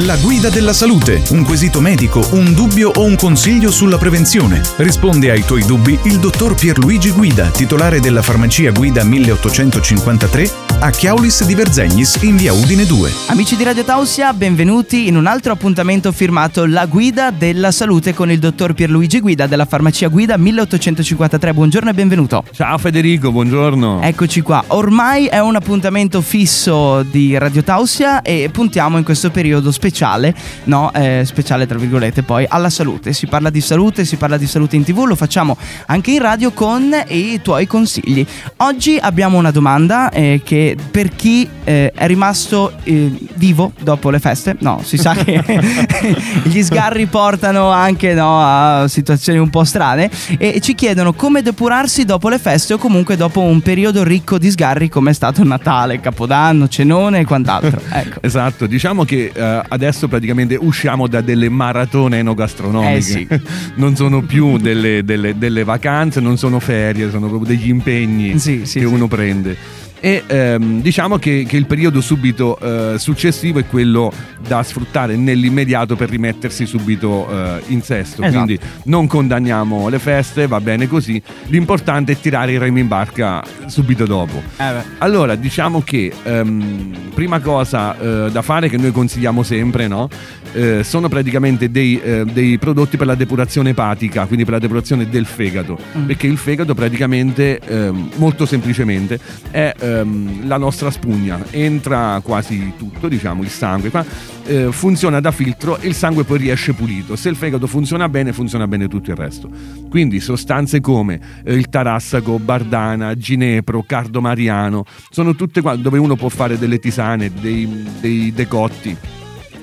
La guida della salute, un quesito medico, un dubbio o un consiglio sulla prevenzione. Risponde ai tuoi dubbi il dottor Pierluigi Guida, titolare della farmacia Guida 1853 a Chiaulis di Verzegnis in via Udine 2. Amici di Radio Tausia, benvenuti in un altro appuntamento firmato La Guida della Salute con il dottor Pierluigi Guida della farmacia Guida 1853. Buongiorno e benvenuto. Ciao Federico, buongiorno. Eccoci qua. Ormai è un appuntamento fisso di Radio Tausia e puntiamo in questo periodo speciale, no, eh, speciale tra virgolette, poi alla salute. Si parla di salute, si parla di salute in TV, lo facciamo anche in radio con i tuoi consigli. Oggi abbiamo una domanda eh, che per chi eh, è rimasto eh, vivo dopo le feste, no, si sa che gli sgarri portano anche no, a situazioni un po' strane e ci chiedono come depurarsi dopo le feste o comunque dopo un periodo ricco di sgarri come è stato Natale, Capodanno, Cenone e quant'altro. Ecco. esatto, diciamo che eh, adesso praticamente usciamo da delle maratone enogastronomiche, Eh sì. non sono più delle, delle- delle vacanze, non sono ferie, sono proprio degli impegni Sì, sì, che sì. uno prende. E ehm, diciamo che, che il periodo subito eh, successivo è quello da sfruttare nell'immediato per rimettersi subito eh, in sesto. Esatto. Quindi non condanniamo le feste, va bene così. L'importante è tirare i remi in barca subito dopo. Eh. Allora, diciamo che ehm, prima cosa eh, da fare che noi consigliamo sempre, no? Eh, sono praticamente dei, eh, dei prodotti per la depurazione epatica, quindi per la depurazione del fegato, Mm. perché il fegato praticamente, ehm, molto semplicemente, è ehm, la nostra spugna, entra quasi tutto, diciamo, il sangue, qua, eh, funziona da filtro e il sangue poi riesce pulito. Se il fegato funziona bene, funziona bene tutto il resto. Quindi sostanze come eh, il tarassaco, bardana, ginepro, cardomariano, sono tutte qua dove uno può fare delle tisane, dei, dei decotti.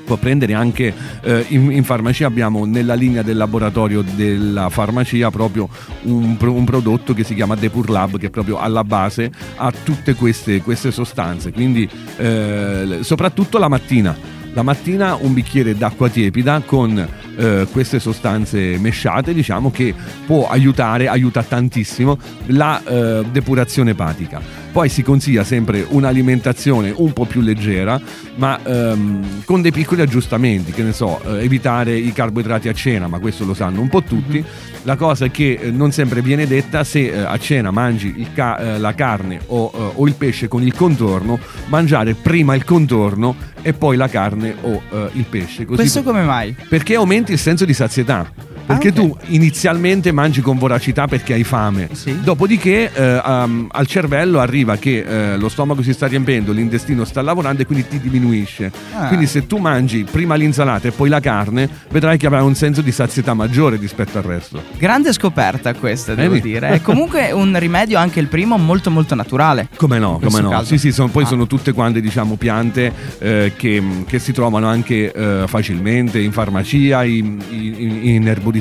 Può prendere anche eh, in, in farmacia. Abbiamo nella linea del laboratorio della farmacia proprio un, un prodotto che si chiama Depur Lab che proprio alla base ha tutte queste, queste sostanze. Quindi eh, soprattutto la mattina. La mattina un bicchiere d'acqua tiepida con eh, queste sostanze mesciate, diciamo che può aiutare, aiuta tantissimo la eh, depurazione epatica. Poi si consiglia sempre un'alimentazione un po' più leggera, ma ehm, con dei piccoli aggiustamenti, che ne so, eh, evitare i carboidrati a cena, ma questo lo sanno un po' tutti. La cosa che eh, non sempre viene detta se eh, a cena mangi ca- eh, la carne o, eh, o il pesce con il contorno, mangiare prima il contorno e poi la carne o eh, il pesce. Così Questo come mai? perché aumenti il senso di sazietà. Perché Ah, ok. tu inizialmente mangi con voracità perché hai fame, Sì. dopodiché eh, um, al cervello arriva che eh, lo stomaco si sta riempendo, l'intestino sta lavorando e quindi ti diminuisce. Ah. Quindi se tu mangi prima l'insalata e poi la carne, vedrai che avrai un senso di sazietà maggiore rispetto al resto. Grande scoperta questa, devo Vedi? dire. È comunque un rimedio anche il primo molto molto naturale. Come no, come no. caso. Sì, sì, sono- poi Ah. sono tutte quante diciamo piante eh, che, che si trovano anche eh, facilmente in farmacia, in, in- in erboristeria,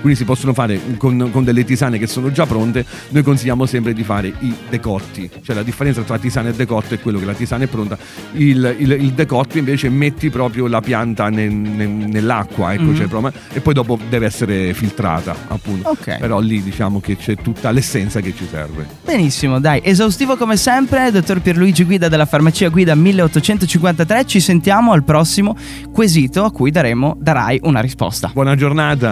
quindi si possono fare con, con delle tisane che sono già pronte. Noi consigliamo sempre di fare i decotti, cioè la differenza tra tisana e decotto è quello che la tisana è pronta, il, il- il decotto invece metti proprio la pianta nel- nel- nell'acqua, ecco, Mhm. cioè, proprio- e poi dopo deve essere filtrata, appunto. Ok. Però lì diciamo che c'è tutta l'essenza che ci serve. Benissimo, dai, esaustivo come sempre, dottor Pierluigi Guida della farmacia Guida 1853. Ci sentiamo al prossimo quesito a cui daremo, darai una risposta. Buona giornata!